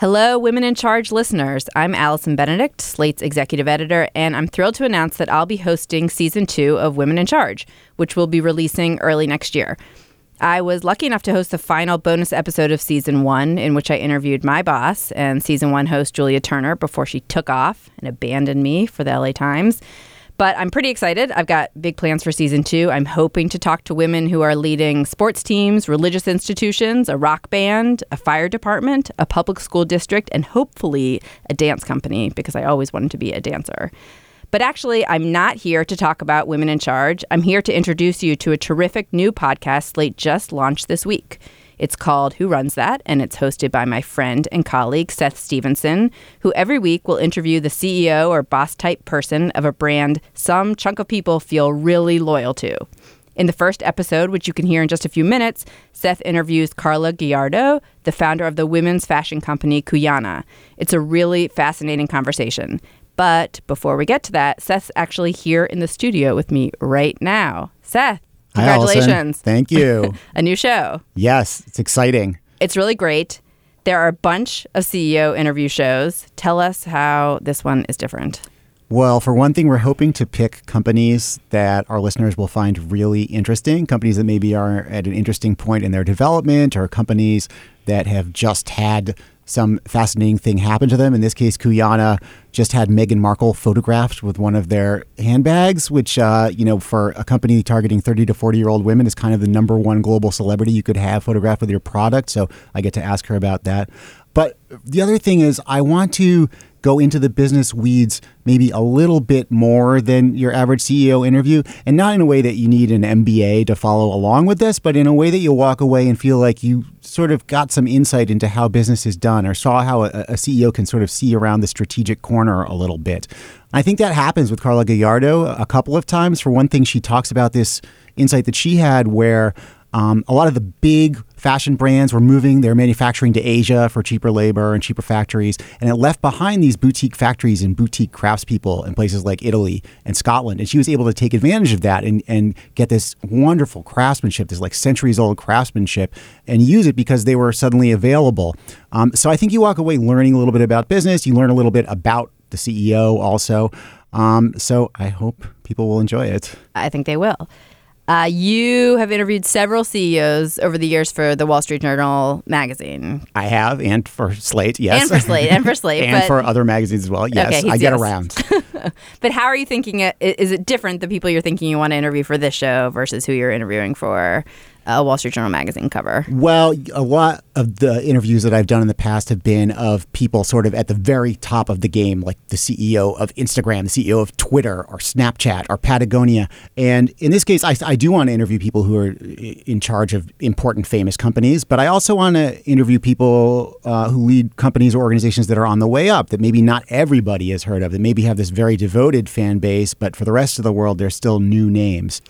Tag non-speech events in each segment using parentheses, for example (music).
Hello, Women in Charge listeners. I'm Allison Benedikt, Slate's executive editor, and I'm thrilled to announce that I'll be hosting season two of Women in Charge, which will be releasing early next year. I was lucky enough to host the final bonus episode of season one, in which I interviewed my boss and season one host Julia Turner before she took off and abandoned me for the LA Times. But I'm pretty excited. I've got big plans for season two. I'm hoping to talk to women who are leading sports teams, religious institutions, a rock band, a fire department, a public school district, and hopefully a dance company because I always wanted to be a dancer. But actually, I'm not here to talk about women in charge. I'm here to introduce you to a terrific new podcast Slate just launched this week. It's called Who Runs That? and it's hosted by my friend and colleague Seth Stevenson, who every week will interview the CEO or boss type person of a brand some chunk of people feel really loyal to. In the first episode, which you can hear in just a few minutes, Seth interviews Carla Gallardo, the founder of the women's fashion company Cuyana. It's a really fascinating conversation. But before we get to that, Seth's actually here in the studio with me right now. Seth, Congratulations. Hi, Thank you. (laughs) a new show. Yes, it's exciting. It's really great. There are a bunch of CEO interview shows. Tell us how this one is different. Well, for one thing, we're hoping to pick companies that our listeners will find really interesting, companies that maybe are at an interesting point in their development, or companies that have just had some fascinating thing happened to them. In this case, Cuyana just had Meghan Markle photographed with one of their handbags, which, uh, you know, for a company targeting 30 to 40 year old women is kind of the number one global celebrity you could have photographed with your product. So I get to ask her about that. But the other thing is, I want to go into the business weeds maybe a little bit more than your average CEO interview, and not in a way that you need an MBA to follow along with this, but in a way that you'll walk away and feel like you sort of got some insight into how business is done or saw how a, a CEO can sort of see around the strategic corner a little bit. I think that happens with Carla Gallardo a couple of times. For one thing, she talks about this insight that she had where um, a lot of the big fashion brands were moving their manufacturing to Asia for cheaper labor and cheaper factories, and it left behind these boutique factories and boutique craftspeople in places like Italy and Scotland. And she was able to take advantage of that and, and get this wonderful craftsmanship, this like centuries old craftsmanship, and use it because they were suddenly available. Um, so I think you walk away learning a little bit about business. You learn a little bit about the CEO also. Um, so I hope people will enjoy it. I think they will. Uh, you have interviewed several CEOs over the years for the Wall Street Journal magazine. I have, and for Slate, yes. And for Slate, and for Slate. (laughs) and but, for other magazines as well, yes. Okay, I get yes. around. (laughs) but how are you thinking? It, is it different, the people you're thinking you want to interview for this show versus who you're interviewing for a Wall Street Journal magazine cover? Well, a lot of the interviews that I've done in the past have been of people sort of at the very top of the game, like the CEO of Instagram, the CEO of Twitter or Snapchat or Patagonia. And in this case, I, I do want to interview people who are in charge of important, famous companies, but I also want to interview people uh, who lead companies or organizations that are on the way up that maybe not everybody has heard of, that maybe have this very devoted fan base, but for the rest of the world, they're still new names.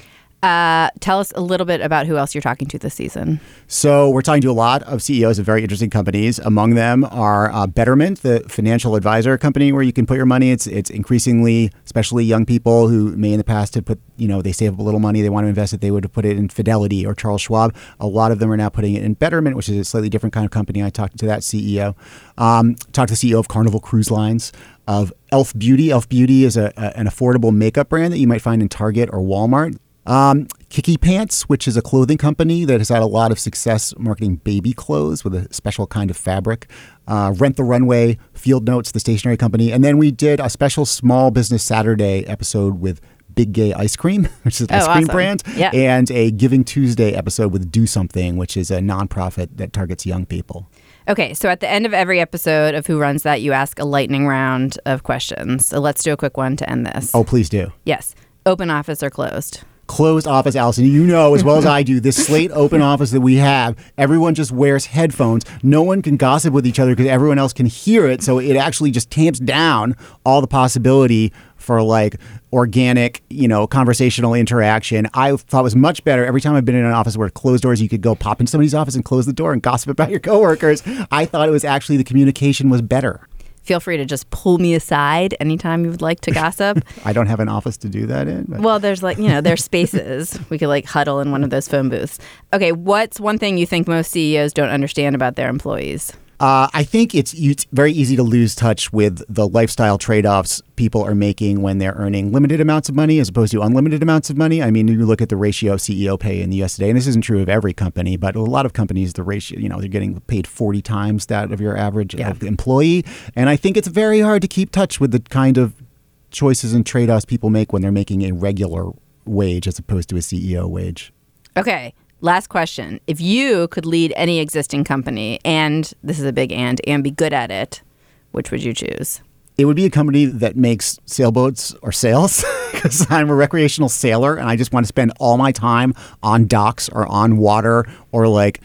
Uh, tell us a little bit about who else you're talking to this season. So, we're talking to a lot of CEOs of very interesting companies. Among them are uh, Betterment, the financial advisor company where you can put your money. It's it's increasingly, especially young people who may in the past have put, you know, they save up a little money, they want to invest it, they would have put it in Fidelity or Charles Schwab. A lot of them are now putting it in Betterment, which is a slightly different kind of company. I talked to that CEO. Um, talked to the CEO of Carnival Cruise Lines of Elf Beauty. Elf Beauty is a, a, an affordable makeup brand that you might find in Target or Walmart. Um, Kickee Pants, which is a clothing company that has had a lot of success marketing baby clothes with a special kind of fabric. Uh, Rent the Runway, Field Notes, the stationery company. And then we did a special Small Business Saturday episode with Big Gay Ice Cream, (laughs) which is an oh, ice cream awesome. brand, yeah. and a Giving Tuesday episode with Do Something, which is a nonprofit that targets young people. Okay, so at the end of every episode of Who Runs That, you ask a lightning round of questions. So let's do a quick one to end this. Oh, please do. Yes. Open office or closed? Closed office, Allison. You know as well as I do, this slate open office that we have, everyone just wears headphones. No one can gossip with each other because everyone else can hear it. So it actually just tamps down all the possibility for like organic, you know, conversational interaction. I thought was much better every time I've been in an office where closed doors, you could go pop in somebody's office and close the door and gossip about your coworkers. I thought it was actually the communication was better feel free to just pull me aside anytime you would like to gossip. (laughs) I don't have an office to do that in. But. Well, there's like, you know, there's spaces. (laughs) we could like huddle in one of those phone booths. Okay, what's one thing you think most CEOs don't understand about their employees? Uh, I think it's, it's very easy to lose touch with the lifestyle trade offs people are making when they're earning limited amounts of money as opposed to unlimited amounts of money. I mean, you look at the ratio of CEO pay in the US today, and this isn't true of every company, but a lot of companies, the ratio, you know, they're getting paid 40 times that of your average Yeah. employee. And I think it's very hard to keep touch with the kind of choices and trade offs people make when they're making a regular wage as opposed to a CEO wage. Okay. Last question. If you could lead any existing company, and this is a big and, and be good at it, which would you choose? It would be a company that makes sailboats or sails (laughs) because I'm a recreational sailor and I just want to spend all my time on docks or on water or like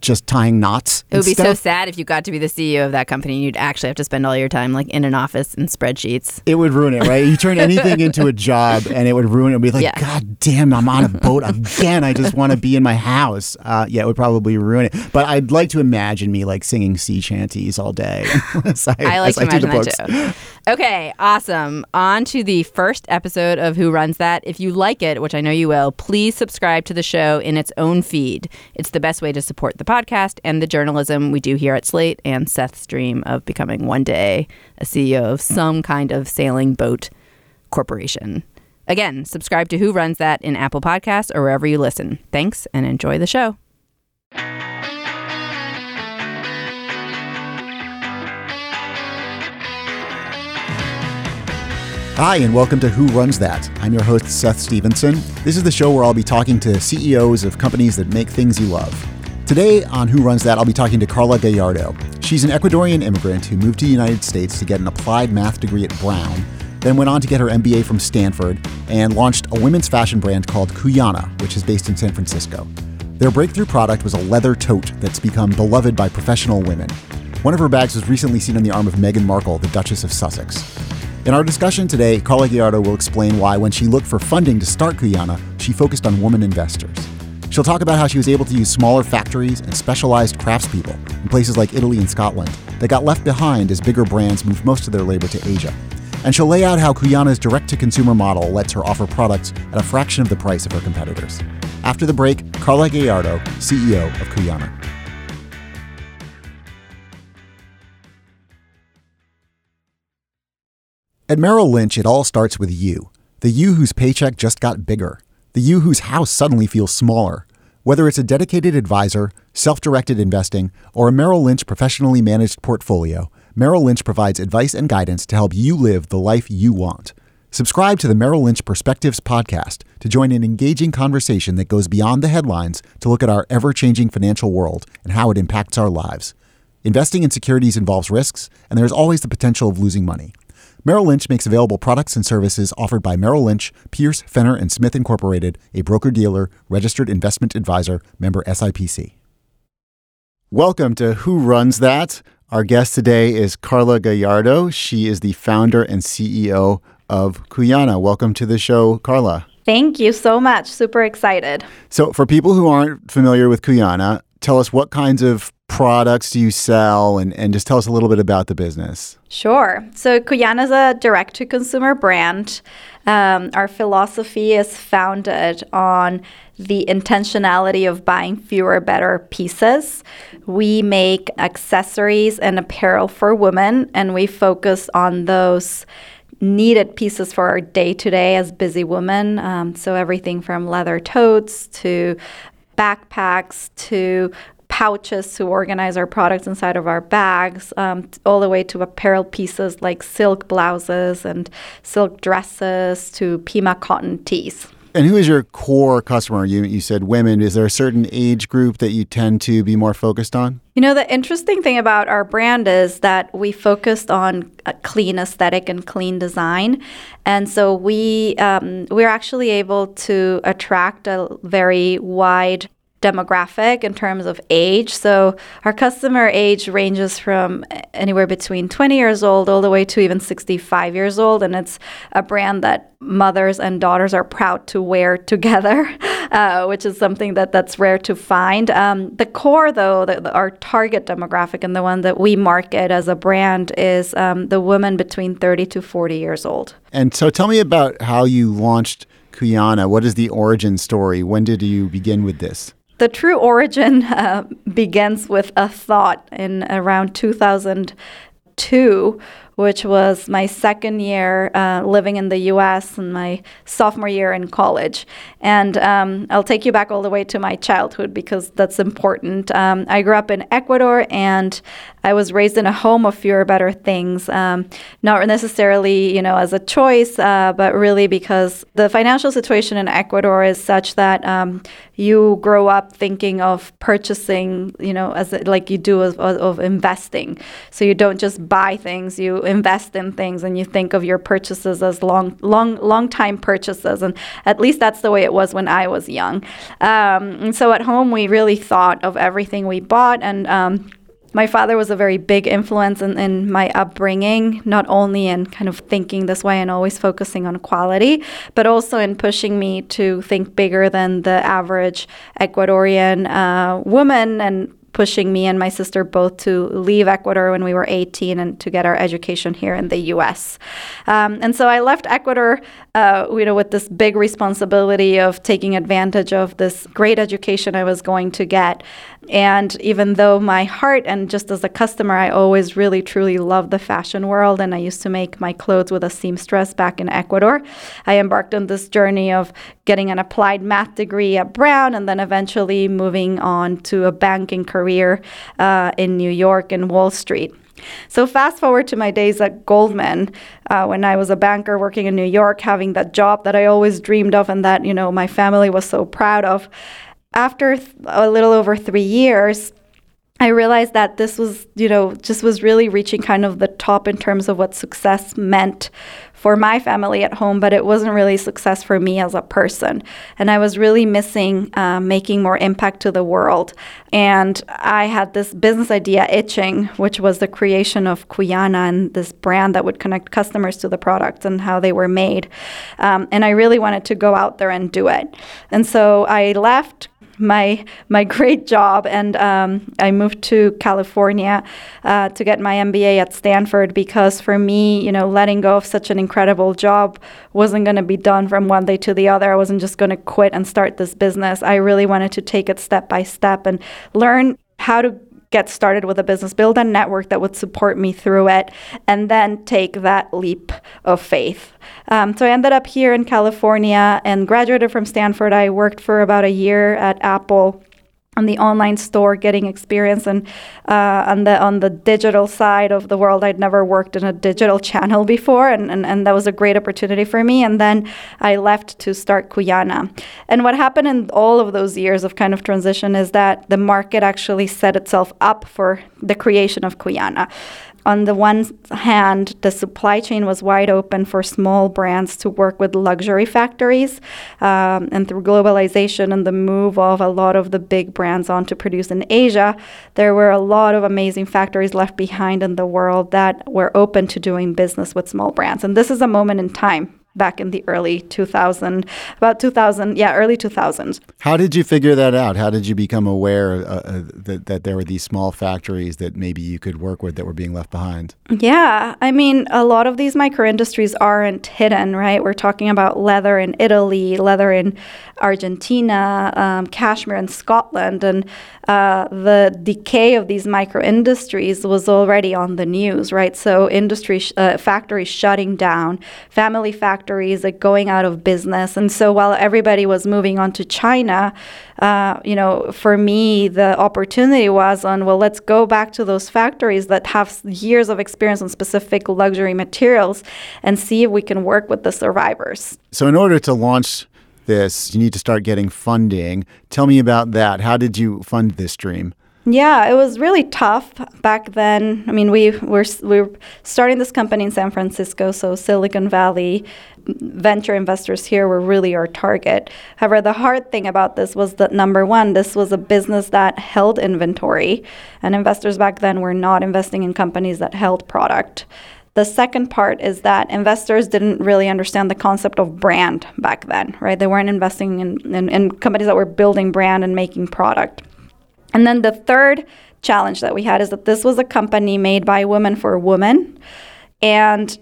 just tying knots. It would be so sad if you got to be the CEO of that company and you'd actually have to spend all your time like in an office and spreadsheets. It would ruin it, right? You turn anything into a (laughs) job and it would ruin it. It'd be like, Yeah. God damn, I'm on a boat again. I just want to be in my house. Uh, yeah, it would probably ruin it. But I'd like to imagine me like singing sea shanties all day. (laughs) I, I like to do imagine that too. Okay, awesome. On to the first episode of Who Runs That. If you like it, which I know you will, please subscribe to the show in its own feed. It's the best way to support the podcast and the journalism we do here at Slate and Seth's dream of becoming one day a CEO of some kind of sailing boat corporation. Again, subscribe to Who Runs That in Apple Podcasts or wherever you listen. Thanks and enjoy the show. Hi, and welcome to Who Runs That. I'm your host, Seth Stevenson. This is the show where I'll be talking to CEOs of companies that make things you love. Today on Who Runs That, I'll be talking to Carla Gallardo. She's an Ecuadorian immigrant who moved to the United States to get an applied math degree at Brown, then went on to get her MBA from Stanford and launched a women's fashion brand called Cuyana, which is based in San Francisco. Their breakthrough product was a leather tote that's become beloved by professional women. One of her bags was recently seen on the arm of Meghan Markle, the Duchess of Sussex. In our discussion today, Carla Gallardo will explain why, when she looked for funding to start Cuyana, she focused on women investors. She'll talk about how she was able to use smaller factories and specialized craftspeople in places like Italy and Scotland that got left behind as bigger brands moved most of their labor to Asia. And she'll lay out how Cuyana's direct to consumer model lets her offer products at a fraction of the price of her competitors. After the break, Carla Gallardo, CEO of Cuyana. At Merrill Lynch, it all starts with you. The you whose paycheck just got bigger. The you whose house suddenly feels smaller. Whether it's a dedicated advisor, self directed investing, or a Merrill Lynch professionally managed portfolio, Merrill Lynch provides advice and guidance to help you live the life you want. Subscribe to the Merrill Lynch Perspectives podcast to join an engaging conversation that goes beyond the headlines to look at our ever changing financial world and how it impacts our lives. Investing in securities involves risks, and there's always the potential of losing money. Merrill Lynch makes available products and services offered by Merrill Lynch, Pierce, Fenner, and Smith Incorporated, a broker-dealer, registered investment advisor, member SIPC. Welcome to Who Runs That? Our guest today is Carla Gallardo. She is the founder and CEO of Cuyana. Welcome to the show, Carla. Thank you so much. Super excited. So, for people who aren't familiar with Cuyana, tell us what kinds of products do you sell and, and just tell us a little bit about the business. Sure. So, Cuyana is a direct to consumer brand. Um, our philosophy is founded on the intentionality of buying fewer, better pieces. We make accessories and apparel for women, and we focus on those needed pieces for our day to day as busy women. Um, so, everything from leather totes to backpacks to pouches to organize our products inside of our bags, um, all the way to apparel pieces like silk blouses and silk dresses to Pima cotton tees. And who is your core customer? You, you said women. Is there a certain age group that you tend to be more focused on? You know, the interesting thing about our brand is that we focused on clean aesthetic and clean design. And so we, um, we're actually able to attract a very wide demographic in terms of age. So our customer age ranges from anywhere between 20 years old all the way to even 65 years old. And it's a brand that mothers and daughters are proud to wear (laughs) together, uh, which is something that that's rare to find. Um, the core, though, the, the- our target demographic and the one that we market as a brand is um, the woman between 30 to 40 years old. And so tell me about how you launched Cuyana. What is the origin story? When did you begin with this? The true origin (laughs) uh, begins with a thought in around 2002 which was my second year uh, living in the US and my sophomore year in college. And um, I'll take you back all the way to my childhood because that's important. Um, I grew up in Ecuador and I was raised in a home of fewer better things, um, not necessarily, you know, as a choice, uh, but really because the financial situation in Ecuador is such that um, you grow up thinking of purchasing, you know, as like you do of, of investing. So you don't just buy things, you invest in things and you think of your purchases as long, long, long time purchases. And at least that's the way it was when I was young. Um, and so at home, we really thought of everything we bought. And um, my father was a very big influence in, in, my upbringing, not only in kind of thinking this way and always focusing on quality, but also in pushing me to think bigger than the average Ecuadorian uh, woman and pushing me and my sister both to leave Ecuador when we were 18 and to get our education here in the U.S. Um, and so I left Ecuador, uh, you know, with this big responsibility of taking advantage of this great education I was going to get. And even though my heart and just as a customer, I always really truly loved the fashion world, and I used to make my clothes with a seamstress back in Ecuador, I embarked on this journey of getting an applied math degree at Brown and then eventually moving on to a banking career uh, in New York and Wall Street. So fast forward to my days at Goldman, uh, when I was a banker working in New York, having that job that I always dreamed of and that you know my family was so proud of after th- a little over three years, I realized that this was, you know, just was really reaching kind of the top in terms of what success meant for my family at home, but it wasn't really success for me as a person. And I was really missing uh, making more impact to the world. And I had this business idea itching, which was the creation of Cuyana and this brand that would connect customers to the products and how they were made. Um, and I really wanted to go out there and do it. And so I left my my great job, and um, I moved to California uh, to get my MBA at Stanford because for me, you know, letting go of such an incredible job wasn't going to be done from one day to the other. I wasn't just going to quit and start this business. I really wanted to take it step by step and learn how to get started with a business, build a network that would support me through it, and then take that leap of faith. Um, so I ended up here in California and graduated from Stanford. I worked for about a year at Apple on the online store getting experience and uh, on the on the digital side of the world. I'd never worked in a digital (laughs) channel before and, and, and that was a great opportunity for me. And then i left to start Cuyana. And what happened in all of those years of kind of transition is that the market actually set itself up for the creation of cuyana on the one hand, the supply chain was wide open for small brands to work with luxury factories. Um, and through globalization and the move of a lot of the big brands on to produce in Asia, there were a lot of amazing factories left behind in the world that were open to doing business with small brands. And this is a moment in time back in the early 2000 about 2000 yeah early 2000s how did you figure that out? How did you become aware uh, uh, that, that there were these small factories that maybe you could work with that were being left behind? Yeah i mean a lot of these micro industries aren't hidden right? We're talking about leather in italy leather in argentina um, cashmere in scotland and uh, the decay of these micro industries was already on the news right so industry sh- uh, factories shutting down family factories factories like going out of business. And so while everybody was moving on to China, uh, you know, for me, the opportunity was on, well, let's go back to those factories that have years of experience on specific luxury materials and see if we can work with the survivors. So, in order to launch this, you need to start getting funding. Tell me about that. How did you fund this dream? Yeah, it was really tough back then. I mean, we were we were starting this company in San Francisco, so Silicon Valley venture investors here were really our target. However, the hard thing about this was that number one, this was a business that held inventory, and investors back then were not investing in companies that held product. The second part is that investors didn't really understand the concept of brand back then, right? They weren't investing in, in, in companies that were building brand and making product. And then the third challenge that we had is that this was a company made by women for women. And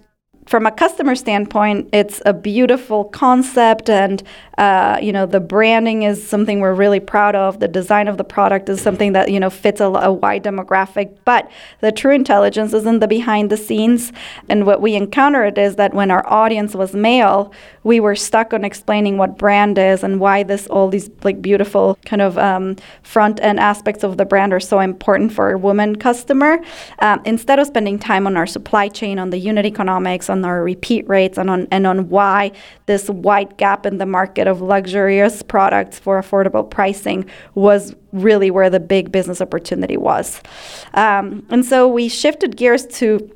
from a customer standpoint, it's a beautiful concept, and uh, you know the branding is something we're really proud of. The design of the product is something that you know fits a, a wide demographic. But the true intelligence is in the behind the scenes, and what we encountered is that when our audience was male, we were stuck on explaining what brand is and why this all these like beautiful kind of um, front end aspects of the brand are so important for a woman customer. Um, instead of spending time on our supply chain, on the unit economics, on our repeat rates, and on and on why this wide gap in the market of luxurious products for affordable pricing was really where the big business opportunity was. Um, and so we shifted gears to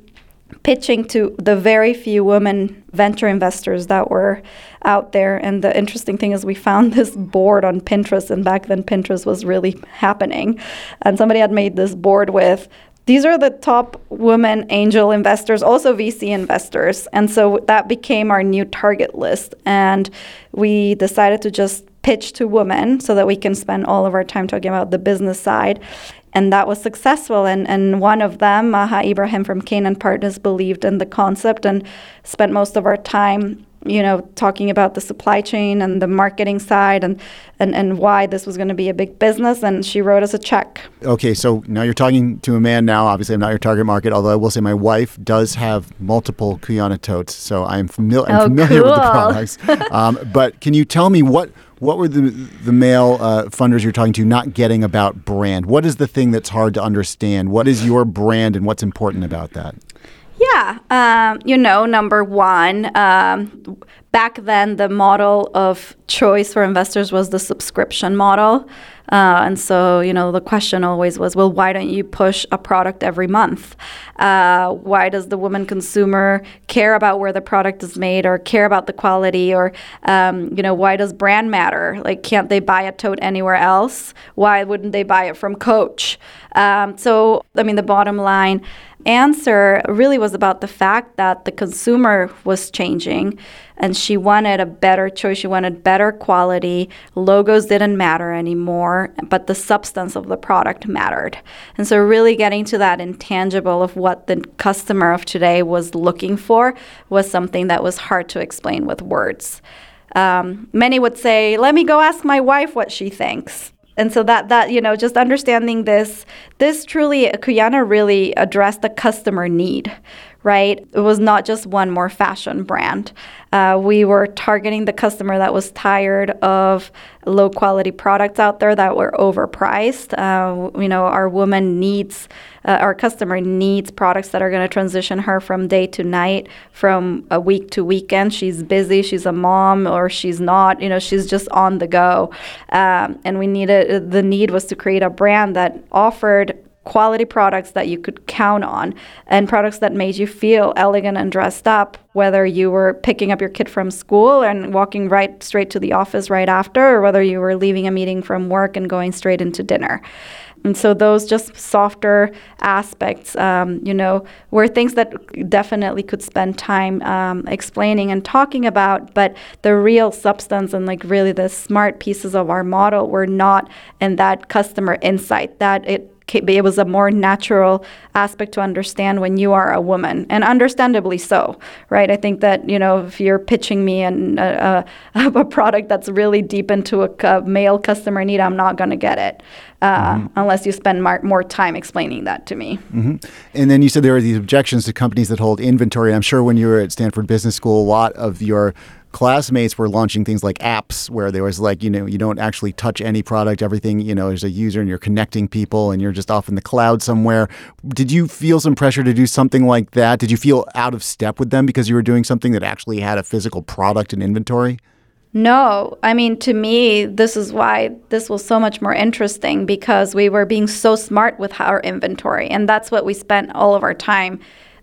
pitching to the very few women venture investors that were out there. And the interesting thing is, we found (laughs) this board on Pinterest, and back then Pinterest was really happening. And somebody had made this board with these are the top women angel investors, also VC investors. And so that became our new target list. And we decided to just pitch to women so that we can spend all of our time talking about the business side. And that was successful. And, and one of them, Maha Ibrahim from Canaan Partners, believed in the concept and spent most of our time you know, talking about the supply chain and the marketing side and, and, and why this was going to be a big business. And she wrote us a check. Okay, so now you're talking to a man now. Obviously, I'm not your target market, although I will say my wife does have multiple Cuyana totes. So I'm, fami- I'm oh, familiar cool. with the products. (laughs) um, but can you tell me what, what were the, the male uh, funders you're talking to not getting about brand? What is the thing that's hard to understand? What is your brand and what's important about that? Yeah, um, you know, number one, um, back then the model of choice for investors was the subscription model. Uh, and so, you know, the question always was, well, why don't you push a product every month? Uh, why does the woman consumer care about where the product is made or care about the quality? Or, um, you know, why does brand matter? Like, can't they buy a tote anywhere else? Why wouldn't they buy it from Coach? Um, so, I mean, the bottom line answer really was about the fact that the consumer was changing and she wanted a better choice. She wanted better quality. Logos didn't matter but the substance of the product mattered. And so, really getting to that intangible of what the customer of today was looking for was something that was hard to explain with words. Um, many would say, Let me go ask my wife what she thinks and so that that you know just understanding this this truly Cuyana really addressed the customer need right it was not just one more fashion brand uh, we were targeting the customer that was tired of low quality products out there that were overpriced. Uh, you know, our woman needs, uh, our customer needs products that are going to transition her from day to night, from a week to weekend. She's busy, she's a mom, or she's not. You know, she's just on the go. Um, and we needed the need was to create a brand that offered quality products that you could count on and products that made you feel elegant and dressed up whether you were picking up your kid from school and walking right straight to the office right after or whether you were leaving a meeting from work and going straight into dinner and so those just softer aspects, um, you know, were things that definitely could spend time um, explaining and talking about. But the real substance and like really the smart pieces of our model were not in that customer insight that it it was a more natural aspect to understand when you are a woman, and understandably so, right? I think that you know if you're pitching me and a, a, (laughs) a, product that's really deep into a, a male customer need, I'm not going to get it uh, mm-hmm. unless you spend mar- more time explaining that to me. Mm-hmm. And then you said there are these objections to companies that hold inventory. I'm sure when you were at Stanford Business School, a lot of your classmates were launching things like apps where there was like you know you don't actually touch any product everything you know there's a user and you're connecting people and you're just off in the cloud somewhere did you feel some pressure to do something like that did you feel out of step with them because you were doing something that actually had a physical product and inventory no, I mean, to me, this is why this was so much more interesting because we were being so smart with our inventory. And that's what we spent all of our time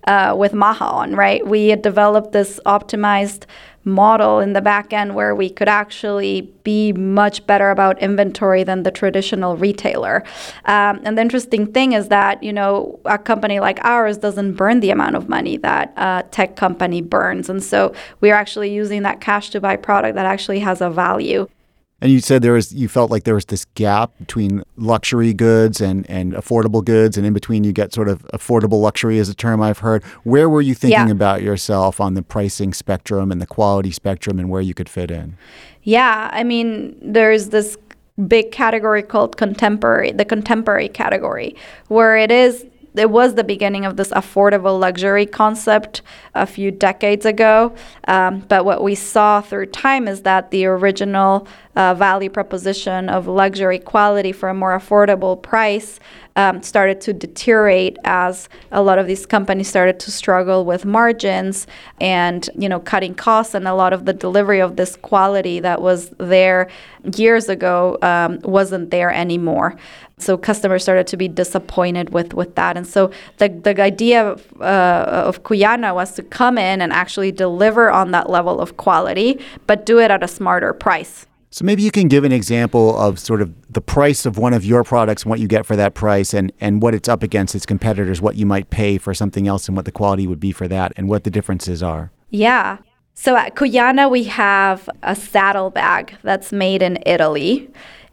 uh, with Maha on, right? We had developed this optimized model in the back end where we could actually be much better about inventory than the traditional retailer. Um, and the interesting thing is that you know a company like ours doesn't burn the amount of money that a tech company burns, and so we're actually using that cash to buy product that actually has a value. And you said there was you felt like there was this gap between luxury goods and, and affordable goods, and in between you get sort of affordable luxury is a term I've heard. Where were you thinking Yeah. about yourself on the pricing spectrum and the quality spectrum and where you could fit in? Yeah, I mean, there's this big category called contemporary, the contemporary category, where it is it was the beginning of this affordable luxury concept a few decades ago. Um, but what we saw through time is that the original uh, value proposition of luxury quality for a more affordable price um, started to deteriorate as a lot of these companies started to struggle with margins and you know cutting costs. And a lot of the delivery of this quality that was there years ago um, wasn't there anymore. So customers started to be disappointed with with that. And so the, the idea of, uh, of Cuyana was to come in and actually deliver on that level of quality but do it at a smarter price So maybe you can give an example of sort of the price of one of your products and what you get for that price and, and what it's up against its competitors, what you might pay for something else and what the quality would be for that and what the differences are. Yeah. So at Cuyana, we have a saddle bag that's made in Italy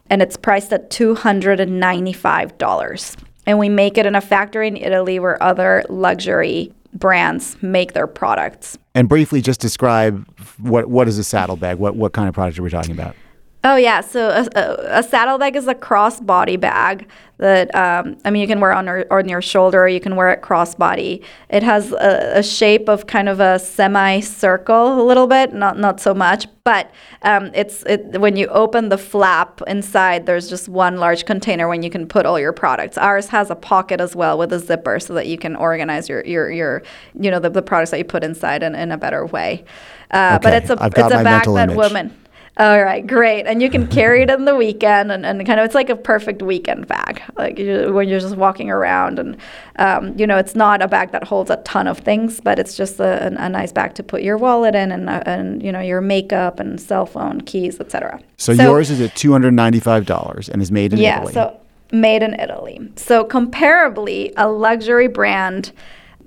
and it's priced at $295. And we make it in a factory in Italy where other luxury brands make their products. And briefly just describe what what is a saddlebag? What what kind of product are we talking about? Oh yeah, so a, a, a saddlebag is a crossbody bag that um, I mean you can wear on your, on your shoulder, or you can wear it crossbody. It has a, a shape of kind of a semicircle, a little bit, not not so much, but um, it's it, when you open the flap inside, there's just one large container when you can put all your products. Ours has a pocket as well with a zipper so that you can organize your your, your you know the, the products that you put inside in, in a better way. Uh, But it's a I've it's a bag that image. women. All right, great. And you can carry it in the weekend, and, and kind of it's like a perfect weekend bag, like you, when you're just walking around. And um, you know, it's not a bag that holds a ton of things, but it's just a, a nice bag to put your wallet in, and uh, and you know your makeup and cell phone, keys, etc. So, yours is at two hundred ninety five dollars and is made in yeah, Italy. so made in Italy. So comparably, a luxury brand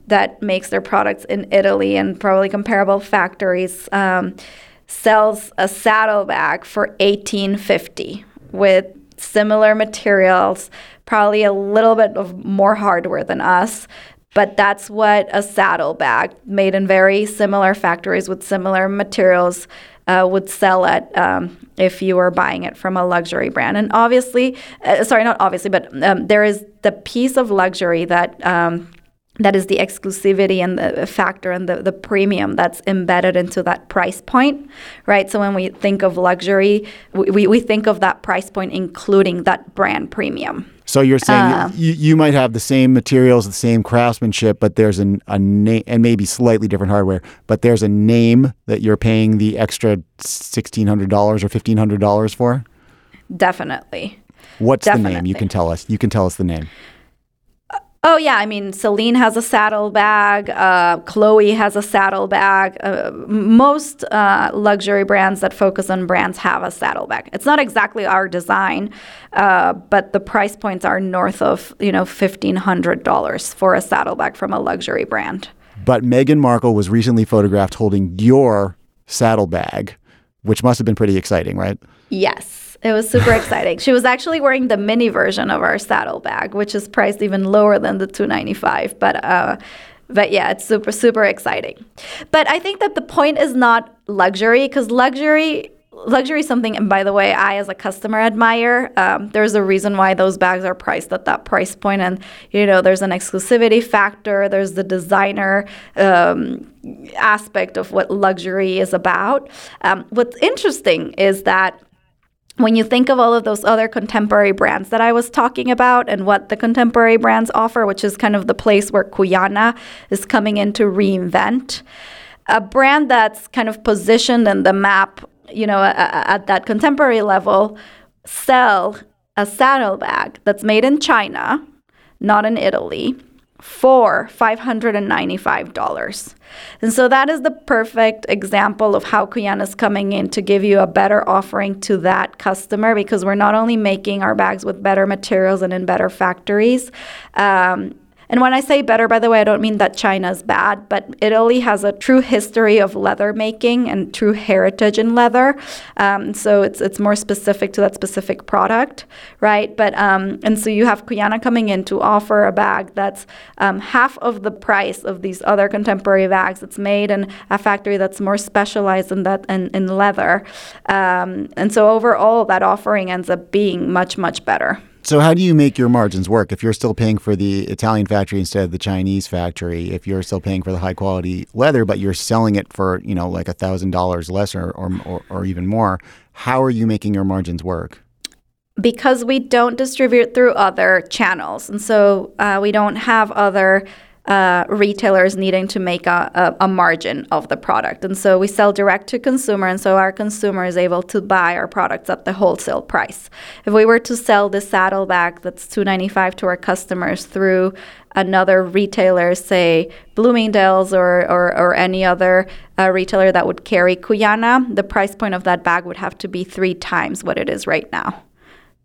that makes their products in Italy and probably comparable factories um, sells a saddlebag for eighteen fifty with similar materials, probably a little bit of more hardware than us. But that's what a saddlebag made in very similar factories with similar materials uh, would sell at um, if you were buying it from a luxury brand. And obviously, uh, sorry, not obviously, but um, there is the piece of luxury that. Um, that is the exclusivity and the factor and the, the premium that's embedded into that price point, right? So when we think of luxury, we, we, think of that price point including that brand premium. So you're saying Uh, you, you might have the same materials, the same craftsmanship, but there's an, a name and maybe slightly different hardware, but there's a name that you're paying the extra sixteen hundred dollars or fifteen hundred dollars for. Definitely. What's the name? You can tell us. You can tell us the name. Oh yeah, I mean Celine has a saddlebag. Uh, Chloe has a saddlebag. Uh, most uh, luxury brands that focus on brands have a saddlebag. It's not exactly our design, uh, but the price points are north of you know fifteen hundred dollars for a saddlebag from a luxury brand. But Meghan Markle was recently photographed holding your saddlebag, which must have been pretty exciting, right? Yes, it was super exciting. She was actually wearing the mini version of our saddlebag, which is priced even lower than the 295. But uh, but yeah, it's super super exciting. But I think that the point is not luxury because luxury luxury is something. And by the way, I as a customer admire. Um, there's a reason why those bags are priced at that price point, and you know there's an exclusivity factor. There's the designer. Um, aspect of what luxury is about. Um, what's interesting is that when you think of all of those other contemporary brands that I was talking about and what the contemporary brands offer, which is kind of the place where Cuyana is coming in to reinvent, a brand that's kind of positioned in the map, you know, at that contemporary level, sell a saddlebag that's made in China, not in Italy, for $595. And so that is the perfect example of how Cuyana is coming in to give you a better offering to that customer because we're not only making our bags with better materials and in better factories, um, and when I say better, by the way, I don't mean that China is bad, but Italy has a true history of leather making and true heritage in leather. Um, so it's it's more specific to that specific product, right? But um, and so you have Cuyana coming in to offer a bag that's um, half of the price of these other contemporary bags. It's made in a factory that's more specialized in that in, in leather, um, and so overall that offering ends up being much much better. So how do you make your margins work if you're still paying for the Italian factory instead of the Chinese factory? If you're still paying for the high quality leather, but you're selling it for you know like a thousand dollars less or, or or even more, how are you making your margins work? Because we don't distribute through other channels, and so uh, we don't have other uh, retailers needing to make a, a, a, margin of the product. And so we sell direct to consumer, and so our consumer is able to buy our products at the wholesale price. If we were to sell this saddlebag that's $2.95 to our customers through another retailer, say Bloomingdale's or, or, or any other uh, retailer that would carry Cuyana, the price point of that bag would have to be three times what it is right now.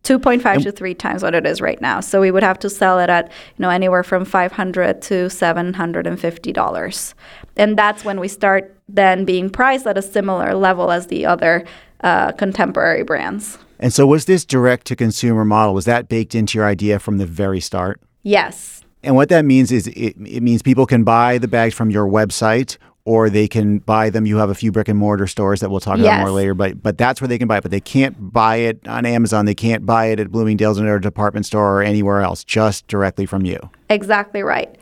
2.5 to 3 times what it is right now. So we would have to sell it at, you know, anywhere from 500 to 750 dollars. And that's when we start then being priced at a similar level as the other uh, contemporary brands. And so was this direct to consumer model was that baked into your idea from the very start? Yes. And what that means is it, it means people can buy the bags from your website or they can buy them. You have a few brick and mortar stores that we'll talk yes. about more later, but but that's where they can buy it. But they can't buy it on Amazon. They can't buy it at Bloomingdale's or a department store or anywhere else. Just directly from you. Exactly right.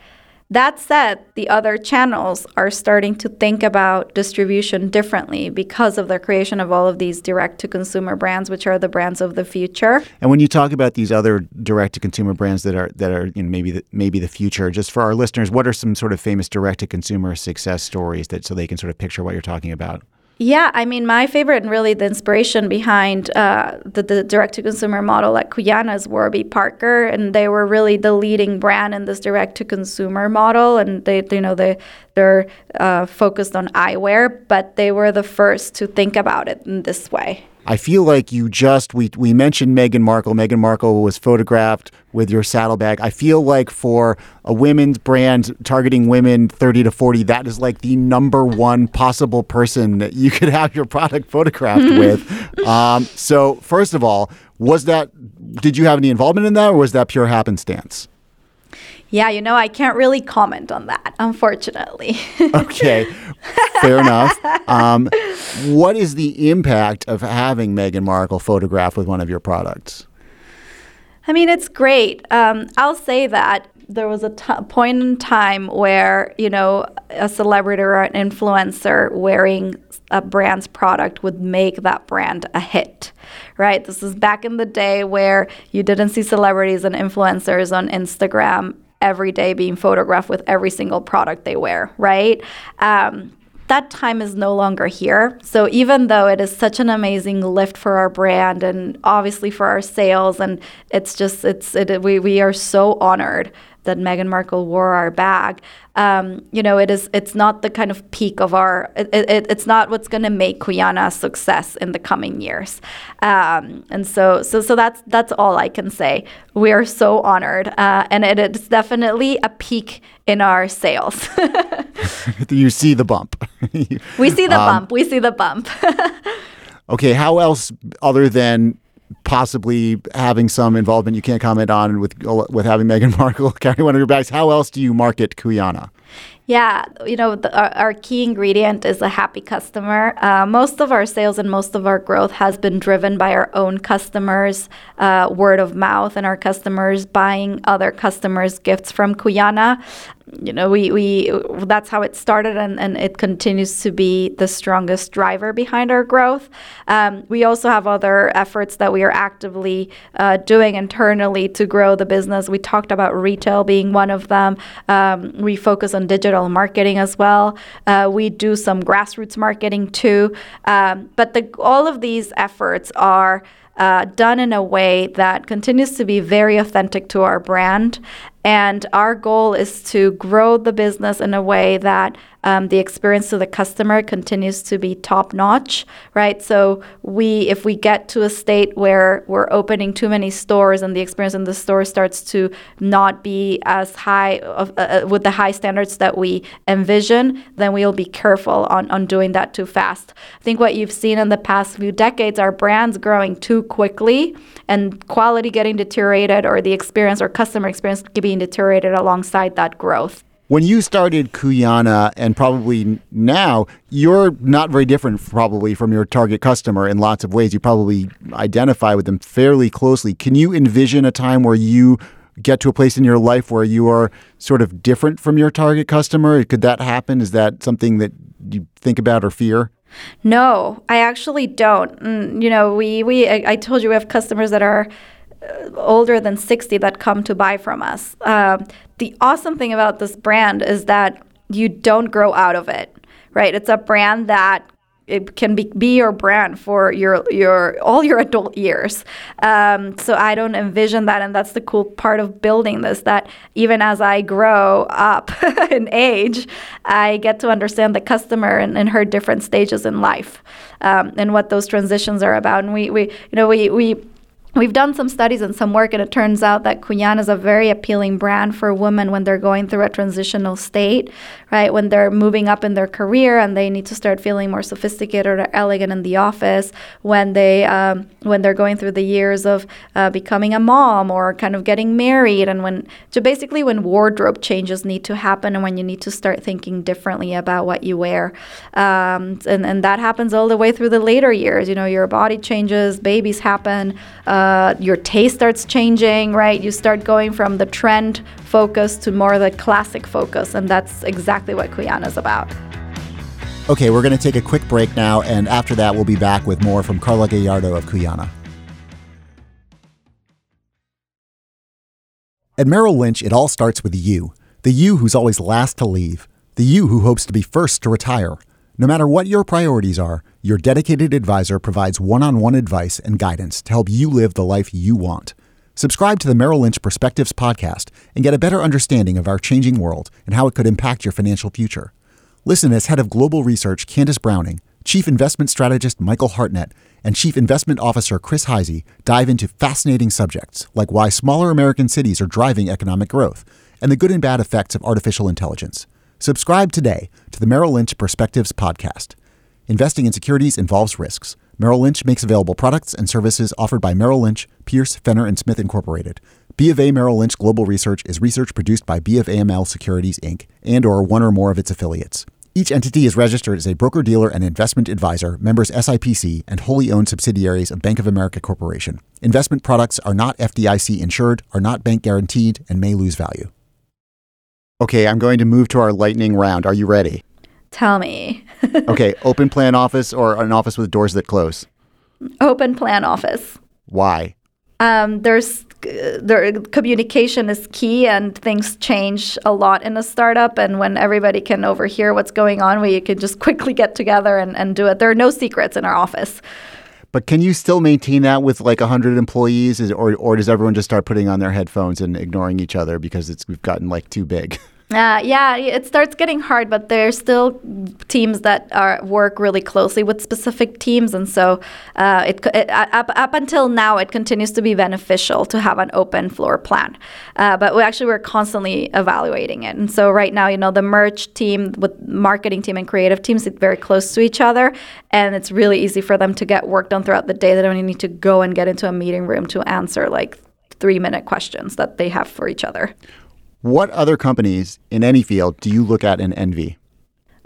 That said, the other channels are starting to think about distribution differently because of the creation of all of these direct to consumer brands, which are the brands of the future. And when you talk about these other direct to consumer brands that are that are you know, maybe the, maybe the future, just for our listeners, what are some sort of famous direct to consumer success stories that so they can sort of picture what you're talking about? Yeah, I mean, my favorite and really the inspiration behind uh, the, the direct to consumer model at Cuyana is Warby Parker, and they were really the leading brand in this direct to consumer model. And they, you know, they they're uh, focused on eyewear, but they were the first to think about it in this way. I feel like you just we we mentioned Meghan Markle. Meghan Markle was photographed with your saddlebag. I feel like for a women's brand targeting women 30 to 40, that is like the number one possible person that you (laughs) could have your product photographed (laughs) with. Um, so first of all, was that did you have any involvement in that, or was that pure happenstance? Yeah, you know, I can't really comment on that, unfortunately. (laughs) okay, fair enough. Um, what is the impact of having Meghan Markle photographed with one of your products? I mean, it's great. Um, I'll say that there was a t- point in time where, you know, a celebrity or an influencer wearing a brand's product would make that brand a hit, right? This is back in the day where you didn't see celebrities and influencers on Instagram every day being photographed with every single product they wear, right? Um, that time is no longer here. So even though it is such an amazing lift for our brand and obviously for our sales, and it's just it's it, we we are so honored that Meghan Markle wore our bag. Um, you know, it is it's not the kind of peak of our. It, it, it's not what's going to make Cuyana a success in the coming years. Um, and so so so that's that's all I can say. We are so honored, uh, and it is definitely a peak in our sales. (laughs) you see the bump. we see the (laughs) um, bump. We see the bump. (laughs) okay, how else other than possibly having some involvement you can't comment on with with having Meghan (laughs) Markle carry one of your bags. How else do you market Cuyana? Yeah, you know, the, our, our, key ingredient is a happy customer. Uh, most of our sales and most of our growth has been driven by our own customers, uh, word of mouth, and our customers buying other customers' gifts from Cuyana you know, we, we that's how it started, and, and it continues to be the strongest driver behind our growth. Um, we also have other efforts that we are actively uh, doing internally to grow the business. We talked about retail being one of them. Um, we focus on digital marketing as well. Uh, we do some grassroots marketing too. Um, but the, all of these efforts are uh, done in a way that continues to be very authentic to our brand And our goal is to grow the business in a way that um, the experience to the customer continues to be top notch, right? So we, if we get to a state where we're opening too many stores and the experience in the store starts to not be as high of, uh, uh with the high standards that we envision, then we'll be careful on, on doing that too fast. I think what you've seen in the past few decades are brands growing too quickly and quality getting deteriorated or the experience or customer experience being deteriorated alongside that growth. When you started Cuyana and probably now, you're not very different probably from your target customer in lots of ways. You probably identify with them fairly closely. Can you envision a time where you get to a place in your life where you are sort of different from your target customer? Could that happen? Is that something that you think about or fear? No, I actually don't. Mm, you know, we we I, I told you we have customers that are older than 60 that come to buy from us. Uh, the awesome thing about this brand is that you don't grow out of it, right? It's a brand that it can be, be your brand for your your all your adult years. Um, so I don't envision that, and that's the cool part of building this. That even as I grow up (laughs) in age, I get to understand the customer and, and her different stages in life, um, and what those transitions are about. And we we you know we we We've done some studies and some work, and it turns out that Cuyana is a very appealing brand for women when they're going through a transitional state, right? When they're moving up in their career and they need to start feeling more sophisticated or elegant in the office, when they um, when they're going through the years of uh, becoming a mom or kind of getting married, and when so basically when wardrobe changes need to happen, and when you need to start thinking differently about what you wear, um, and and that happens all the way through the later years. You know, your body changes, babies happen. Uh, uh, your taste starts changing, right? You start going from the trend focus to more the classic focus, and that's exactly what Cuyana is about. Okay, we're going to take a quick break now, and after that, we'll be back with more from Carla Gallardo of Cuyana. At Merrill Lynch, it all starts with you, the you who's always last to leave, the you who hopes to be first to retire. No matter what your priorities are, your dedicated advisor provides one on one advice and guidance to help you live the life you want. Subscribe to the Merrill Lynch Perspectives podcast and get a better understanding of our changing world and how it could impact your financial future. Listen as Head of Global Research Candace Browning, Chief Investment Strategist Michael Hartnett, and Chief Investment Officer Chris Hyzy dive into fascinating subjects like why smaller American cities are driving economic growth and the good and bad effects of artificial intelligence. Subscribe today to the Merrill Lynch Perspectives podcast. Investing in securities involves risks. Merrill Lynch makes available products and services offered by Merrill Lynch, Pierce, Fenner, and Smith Incorporated. B of A Merrill Lynch Global Research is research produced by B of AML Securities Inc. and or one or more of its affiliates. Each entity is registered as a broker dealer and investment advisor, members SIPC, and wholly owned subsidiaries of Bank of America Corporation. Investment products are not FDIC insured, are not bank guaranteed, and may lose value. Okay, I'm going to move to our lightning round. Are you ready? Tell me. (laughs) okay, open plan office or an office with doors that close? Open plan office. Why? Um, there's there, communication is key and things change a lot in a startup and when everybody can overhear what's going on we can just (laughs) quickly get together and, and do it there are no secrets in our office but can you still maintain that with like 100 employees or, or does everyone just start putting on their headphones and ignoring each other because it's we've gotten like too big? (laughs) Uh, yeah, it starts getting hard, but there's still teams that are work really closely with specific teams, and so uh, it, it, up, up until now it continues to be beneficial to have an open floor plan. Uh, but we actually we're constantly evaluating it, and so right now, you know, the merch team with marketing team and creative teams sit very close to each other, and it's really easy for them to get work done throughout the day. They don't need to go and get into a meeting room to answer like three minute questions that they have for each other. What other companies in any field do you look at and envy?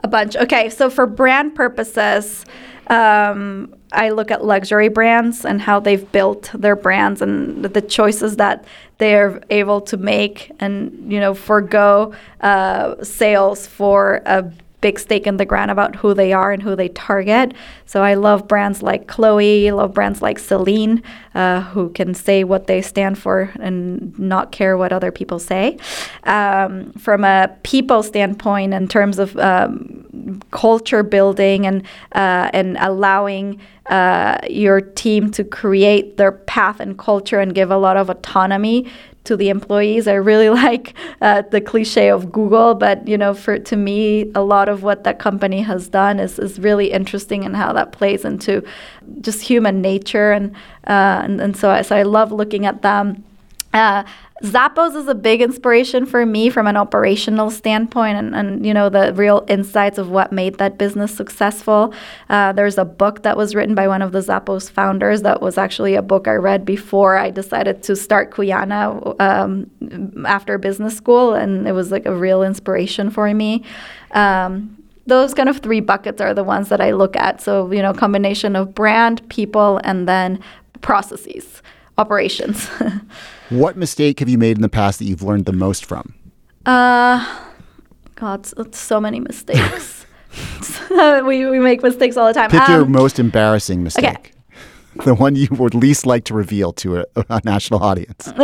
A bunch. Okay, so for brand purposes, um, I look at luxury brands and how they've built their brands and the choices that they're able to make and you know forego uh, sales for a big stake in the ground about who they are and who they target. So I love brands like Chloe, love brands like Celine, uh, who can say what they stand for and not care what other people say. Um, from a people standpoint, in terms of um, culture building and uh, and allowing uh, your team to create their path and culture and give a lot of autonomy to the employees. I really (laughs) like uh, the cliche of Google, but you know, for to me, a lot of what that company has done is, is really interesting and how that plays into just human nature, and uh, and, and so I, so I love looking at them. Uh, Zappos is a big inspiration for me from an operational standpoint and, and you know the real insights of what made that business successful. Uh, there's a book that was written by one of the Zappos founders that was actually a book I read before I decided to start Cuyana um, after business school, and it was like a real inspiration for me. Um, those kind of three buckets are the ones that I look at. So, you know, combination of brand, people, and then processes, operations. (laughs) What mistake have you made in the past that you've learned the most from? Uh, God, it's so many mistakes. (laughs) we, we make mistakes all the time. Pick um, your most embarrassing mistake. Okay. (laughs) The one you would least like to reveal to a, a national audience. (laughs)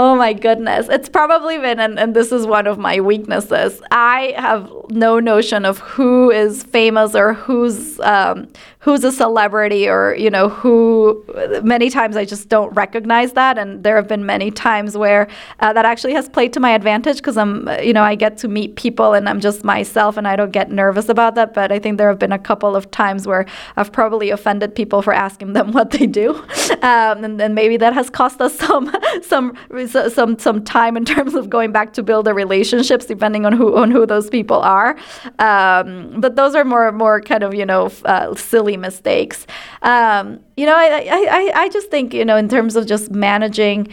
Oh my goodness. It's probably been, and, and this is one of my weaknesses. I have no notion of who is famous or who's um, who's a celebrity or, you know, who many times I just don't recognize that. And there have been many times where uh, that actually has played to my advantage because I'm, you know, I get to meet people and I'm just myself and I don't get nervous about that. But I think there have been a couple of times where I've probably offended people for asking them (laughs) what they do. (laughs) Um, and, and maybe that has cost us (laughs) some, some, some, some time in (laughs) terms of going back to build the relationships, depending on who, on who those people are. Um, but those are more, more kind of, you know, uh, silly silly mistakes. Um, you know, I, I, I just think, you know, in terms of just managing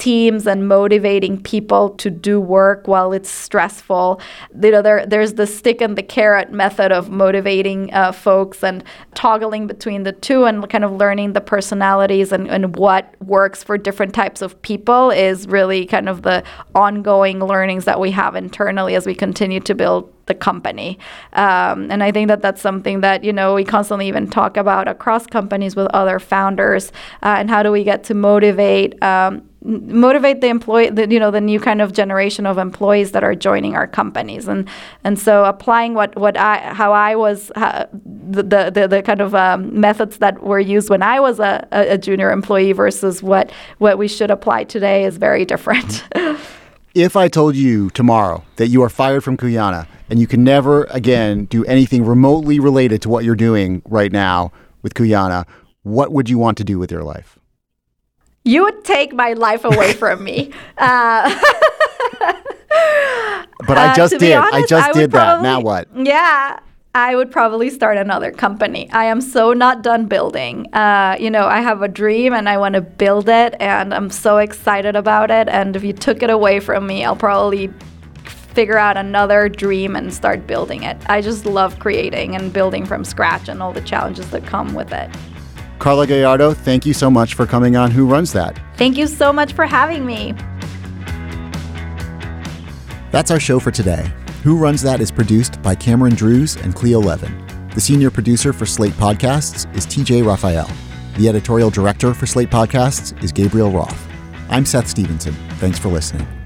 teams and motivating people to do work while it's stressful. You know, there, there's the stick and the carrot method of motivating uh, folks and toggling between the two and kind of learning the personalities and, and what works for different types of people is really kind of the ongoing learnings that we have internally as we continue to build the company. Um, and I think that that's something that, you know, we constantly even talk about across companies with other founders uh, and how do we get to motivate um, motivate the employee the, you know the new kind of generation of employees that are joining our companies and and so applying what what I how I was uh, the, the the kind of um, methods that were used when I was a, a junior employee versus what what we should apply today is very different. (laughs) if I told you tomorrow that you are fired from Cuyana and you can never again do anything remotely related to what you're doing right now with Cuyana, what would you want to do with your life? You would take my life away from me. (laughs) Uh, but I uh, just uh, did. Honest, I just I did that. now what? Yeah. I would probably start another company. I am so not done building. Uh, you know, I have a dream and I want to build it, and I'm so excited about it. And if you took it away from me, I'll probably figure out another dream and start building it. I just love creating and building from scratch and all the challenges that come with it. Carla Gallardo, thank you so much for coming on Who Runs That. Thank you so much for having me. That's our show for today. Who Runs That is produced by Cameron Drews and Cleo Levin. The senior producer for Slate Podcasts is TJ Raphael. The editorial director for Slate Podcasts is Gabriel Roth. I'm Seth Stevenson. Thanks for listening.